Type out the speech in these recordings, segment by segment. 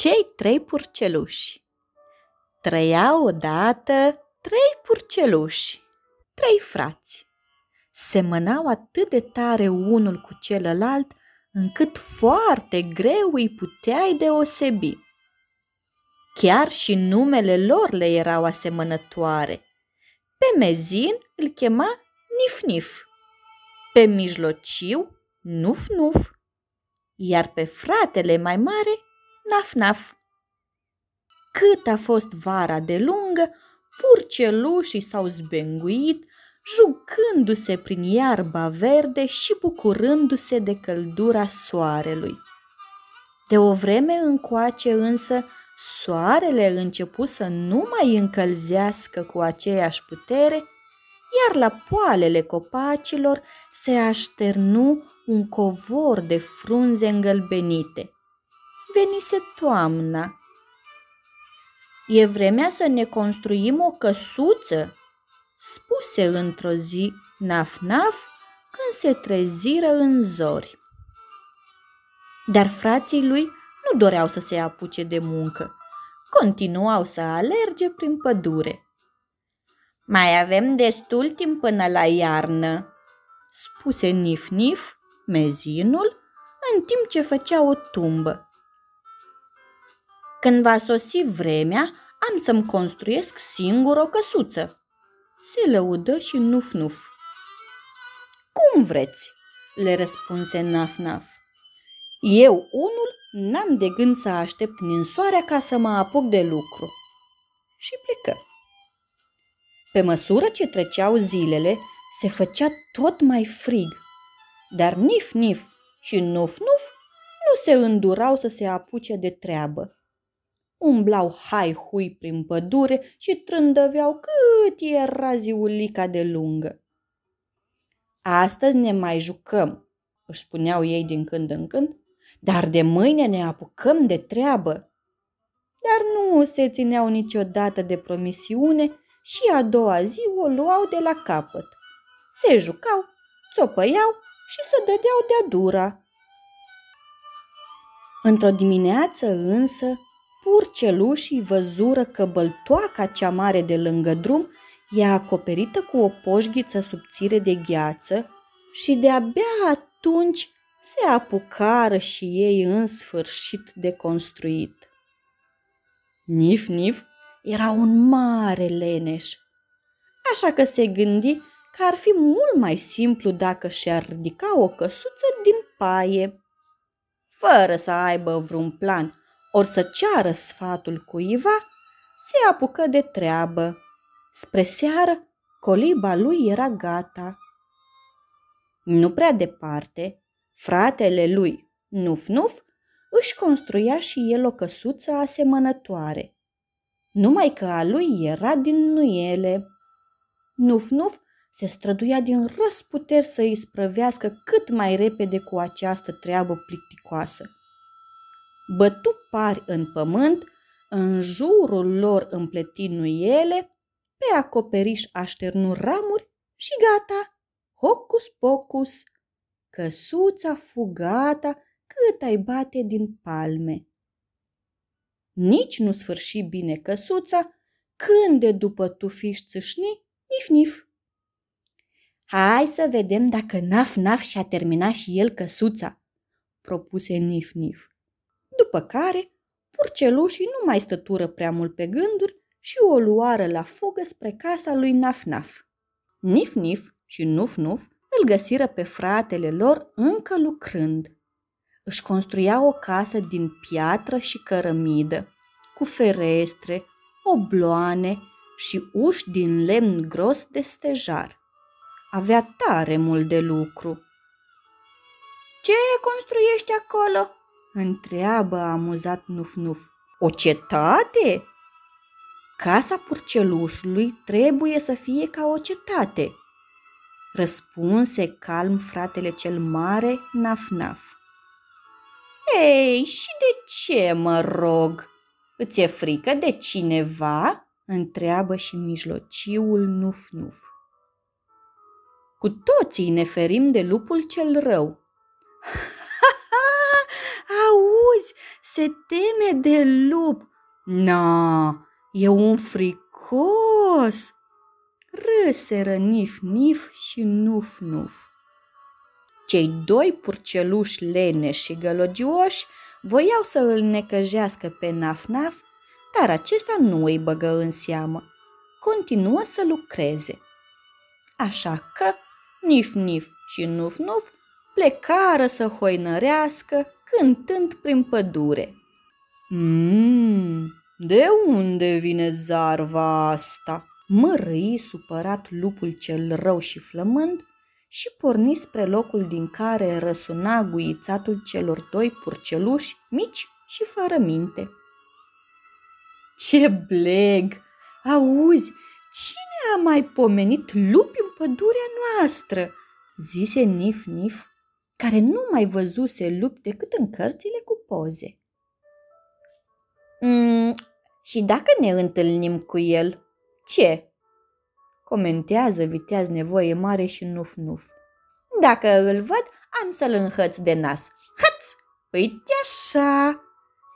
Cei trei purceluși Trăiau odată trei purceluși, trei frați. Semănau atât de tare unul cu celălalt, încât foarte greu îi puteai deosebi. Chiar și numele lor le erau asemănătoare. Pe mezin îl chema Nif-Nif, pe mijlociu Nuf-Nuf, iar pe fratele mai mare Naf-Naf. Cât a fost vara de lungă, purcelușii s-au zbenguit, jucându-se prin iarba verde și bucurându-se de căldura soarelui. De o vreme încoace însă, soarele începu să nu mai încălzească cu aceeași putere, iar la poalele copacilor se așternu un covor de frunze îngălbenite. Venise toamna. E vremea să ne construim o căsuță, spuse într-o zi Naf-Naf când se treziră în zori. Dar frații lui nu doreau să se apuce de muncă. Continuau să alerge prin pădure. Mai avem destul timp până la iarnă, spuse Nif-Nif, mezinul, în timp ce făcea o tumbă. Când va sosi vremea, am să-mi construiesc singur o căsuță. Se lăudă și Nuf-Nuf. Cum vreți, le răspunse Naf-Naf. Eu, unul, n-am de gând să aștept ninsoarea ca să mă apuc de lucru. Și plecă. Pe măsură ce treceau zilele, se făcea tot mai frig, dar Nif-Nif și Nuf-Nuf nu se îndurau să se apuce de treabă. Umblau hai-hui prin pădure și trândăveau cât era ziulica de lungă. Astăzi ne mai jucăm, își spuneau ei din când în când, dar de mâine ne apucăm de treabă. Dar nu se țineau niciodată de promisiune și a doua zi o luau de la capăt. Se jucau, țopăiau și se dădeau de-a dura. Într-o dimineață însă, purcelușii văzură că băltoaca cea mare de lângă drum e acoperită cu o poșghiță subțire de gheață și de-abia atunci se apucară și ei în sfârșit de construit. Nif-Nif era un mare leneș, așa că se gândi că ar fi mult mai simplu dacă și-ar ridica o căsuță din paie. Fără să aibă vreun plan, ori să ceară sfatul cuiva, se apucă de treabă. Spre seară, coliba lui era gata. Nu prea departe, fratele lui, Nuf-Nuf, își construia și el o căsuță asemănătoare. Numai că a lui era din nuiele. Nuf-Nuf se străduia din răsputeri să îi sprăvească cât mai repede cu această treabă plicticoasă bătu pari în pământ, în jurul lor împleti nuiele, pe acoperiș așternu ramuri și gata, hocus pocus, căsuța fugata cât ai bate din palme. Nici nu sfârși bine căsuța, când de după tufiș țâșni, nif-nif. Hai să vedem dacă Naf-Naf și-a terminat și el căsuța, propuse Nif-Nif după care purcelușii nu mai stătură prea mult pe gânduri și o luară la fugă spre casa lui Naf-Naf. Nif-Nif și Nuf-Nuf îl găsiră pe fratele lor încă lucrând. Își construia o casă din piatră și cărămidă, cu ferestre, obloane și uși din lemn gros de stejar. Avea tare mult de lucru. Ce construiești acolo?" Întreabă amuzat Nuf-Nuf. O cetate? Casa purcelușului trebuie să fie ca o cetate, răspunse calm fratele cel mare, Naf-Naf. Ei, și de ce, mă rog? Îți e frică de cineva? întreabă și mijlociul Nuf-Nuf. Cu toții ne ferim de lupul cel rău, auzi, se teme de lup. Na, e un fricos! Râseră nif-nif și nuf-nuf. Cei doi purceluși leneși și gălogioși voiau să îl necăjească pe Naf-Naf, dar acesta nu îi băgă în seamă. Continuă să lucreze. Așa că Nif-Nif și Nuf-Nuf plecară să hoinărească cântând prin pădure. Mmm, de unde vine zarva asta? Mărâi supărat lupul cel rău și flămând și porni spre locul din care răsuna guițatul celor doi purceluși mici și fără minte. Ce bleg! Auzi, cine a mai pomenit lupi în pădurea noastră? zise Nif-Nif, care nu mai văzuse lupi decât în cărțile cu poze. Mm, și dacă ne întâlnim cu el, ce? comentează viteaz nevoie mare și nuf-nuf. Dacă îl văd, am să-l înhăț de nas. Hăț! Uite așa!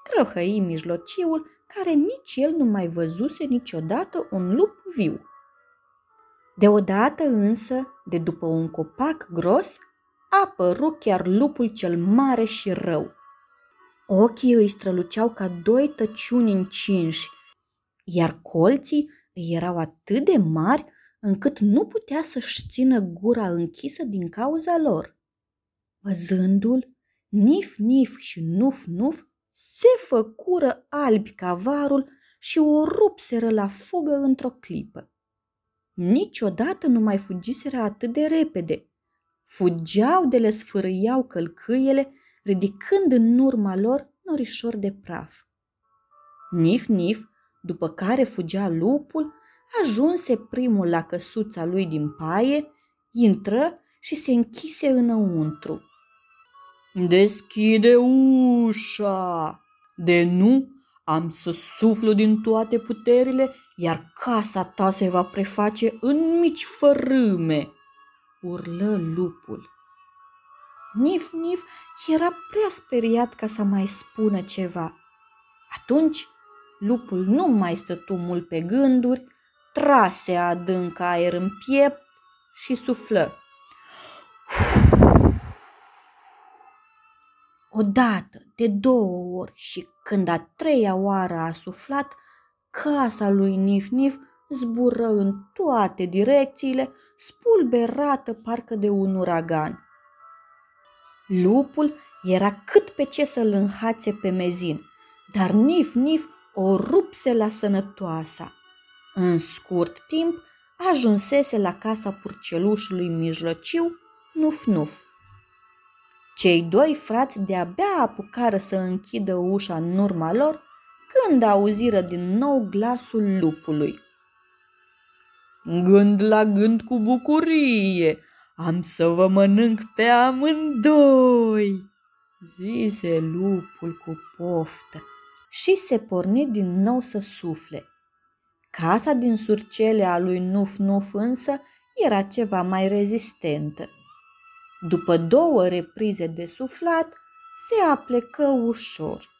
Crohăi mijlociul, care nici el nu mai văzuse niciodată un lup viu. Deodată însă, de după un copac gros, a apărut chiar lupul cel mare și rău. Ochii îi străluceau ca doi tăciuni încinși, iar colții erau atât de mari încât nu putea să-și țină gura închisă din cauza lor. Văzându-l, nif-nif și nuf-nuf se făcură albi ca varul și o rupseră la fugă într-o clipă. Niciodată nu mai fugiseră atât de repede. Fugeau de le sfârâiau călcâiele, ridicând în urma lor norișor de praf. Nif-nif, după care fugea lupul, ajunse primul la căsuța lui din paie, intră și se închise înăuntru. Deschide ușa! De nu, am să suflu din toate puterile, iar casa ta se va preface în mici fărâme, urlă lupul. Nif-Nif era prea speriat ca să mai spună ceva. Atunci, lupul nu mai stătu mult pe gânduri, trase adânc aer în piept și suflă. Odată, de două ori și când a treia oară a suflat, casa lui Nif-Nif zbură în toate direcțiile, spulberată parcă de un uragan. Lupul era cât pe ce să-l înhațe pe mezin, dar Nif-Nif o rupse la sănătoasa. În scurt timp, ajunsese la casa purcelușului mijlociu, Nuf-Nuf. Cei doi frați de-abia apucară să închidă ușa în urma lor când auziră din nou glasul lupului. Gând la gând cu bucurie, am să vă mănânc pe amândoi, zise lupul cu poftă și se porni din nou să sufle. Casa din surcele a lui Nuf Nuf însă era ceva mai rezistentă. După două reprize de suflat, se aplecă ușor.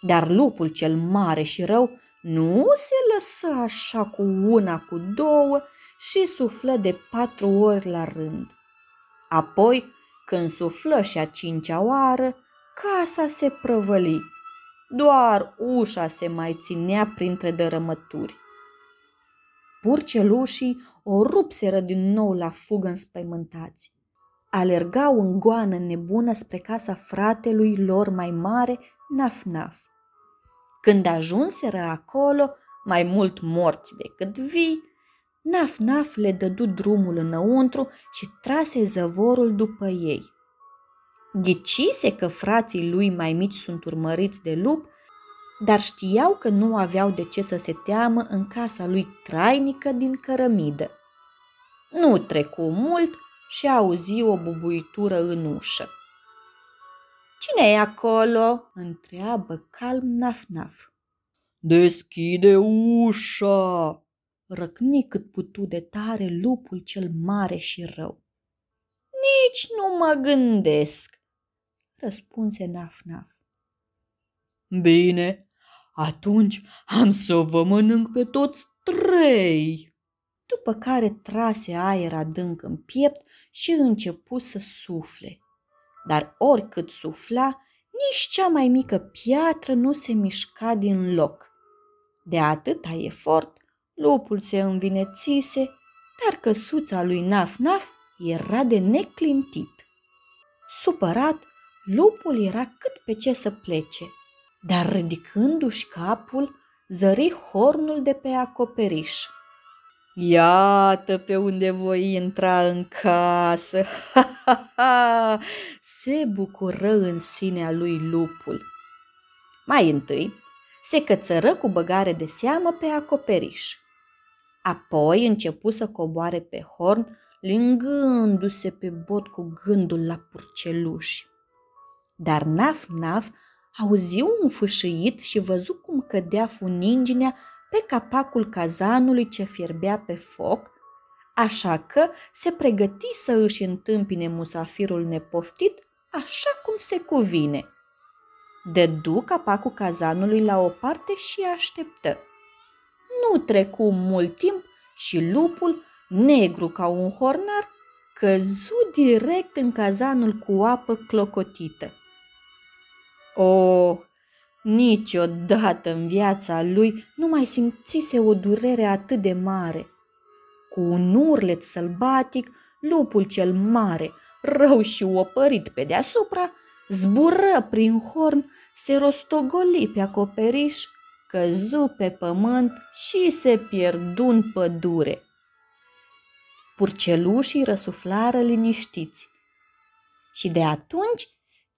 Dar lupul cel mare și rău nu se lăsă așa cu una, cu două și suflă de patru ori la rând. Apoi, când suflă și a cincea oară, casa se prăvăli. Doar ușa se mai ținea printre dărămături. Purcelușii o rupseră din nou la fugă înspăimântați. Alergau în goană nebună spre casa fratelui lor mai mare, Naf-Naf. Când ajunseră acolo, mai mult morți decât vii, Naf-Naf le dădu drumul înăuntru și trase zăvorul după ei. Ghicise că frații lui mai mici sunt urmăriți de lup dar știau că nu aveau de ce să se teamă în casa lui trainică din cărămidă. Nu trecu mult și auzi o bubuitură în ușă. Cine e acolo?" întreabă calm Naf-Naf. Deschide ușa!" răcni cât putu de tare lupul cel mare și rău. Nici nu mă gândesc, răspunse Naf-Naf. Bine, atunci am să vă mănânc pe toți trei. După care trase aer adânc în piept și începu să sufle. Dar oricât sufla, nici cea mai mică piatră nu se mișca din loc. De atâta efort, lupul se învinețise, dar căsuța lui Naf-Naf era de neclintit. Supărat, lupul era cât pe ce să plece, dar ridicându-și capul, zări hornul de pe acoperiș. Iată pe unde voi intra în casă! Ha, ha, ha! Se bucură în sinea lui lupul. Mai întâi, se cățără cu băgare de seamă pe acoperiș. Apoi începu să coboare pe horn, lingându-se pe bot cu gândul la purceluși. Dar Naf-Naf auzi un fâșâit și văzu cum cădea funinginea pe capacul cazanului ce fierbea pe foc, așa că se pregăti să își întâmpine musafirul nepoftit așa cum se cuvine. Dădu capacul cazanului la o parte și așteptă. Nu trecu mult timp și lupul, negru ca un hornar, căzu direct în cazanul cu apă clocotită. O, niciodată în viața lui nu mai simțise o durere atât de mare. Cu un urlet sălbatic, lupul cel mare, rău și opărit pe deasupra, zbură prin horn, se rostogoli pe acoperiș, căzu pe pământ și se pierdu în pădure. Purcelușii răsuflară liniștiți. Și de atunci,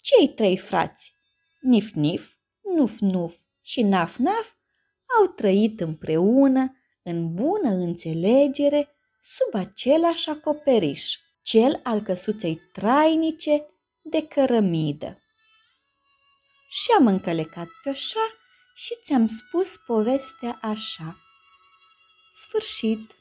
cei trei frați, Nif-Nif, Nuf-Nuf și Naf-Naf, au trăit împreună în bună înțelegere sub același acoperiș, cel al căsuței trainice de cărămidă. Și am încălecat pe așa și ți-am spus povestea așa. Sfârșit!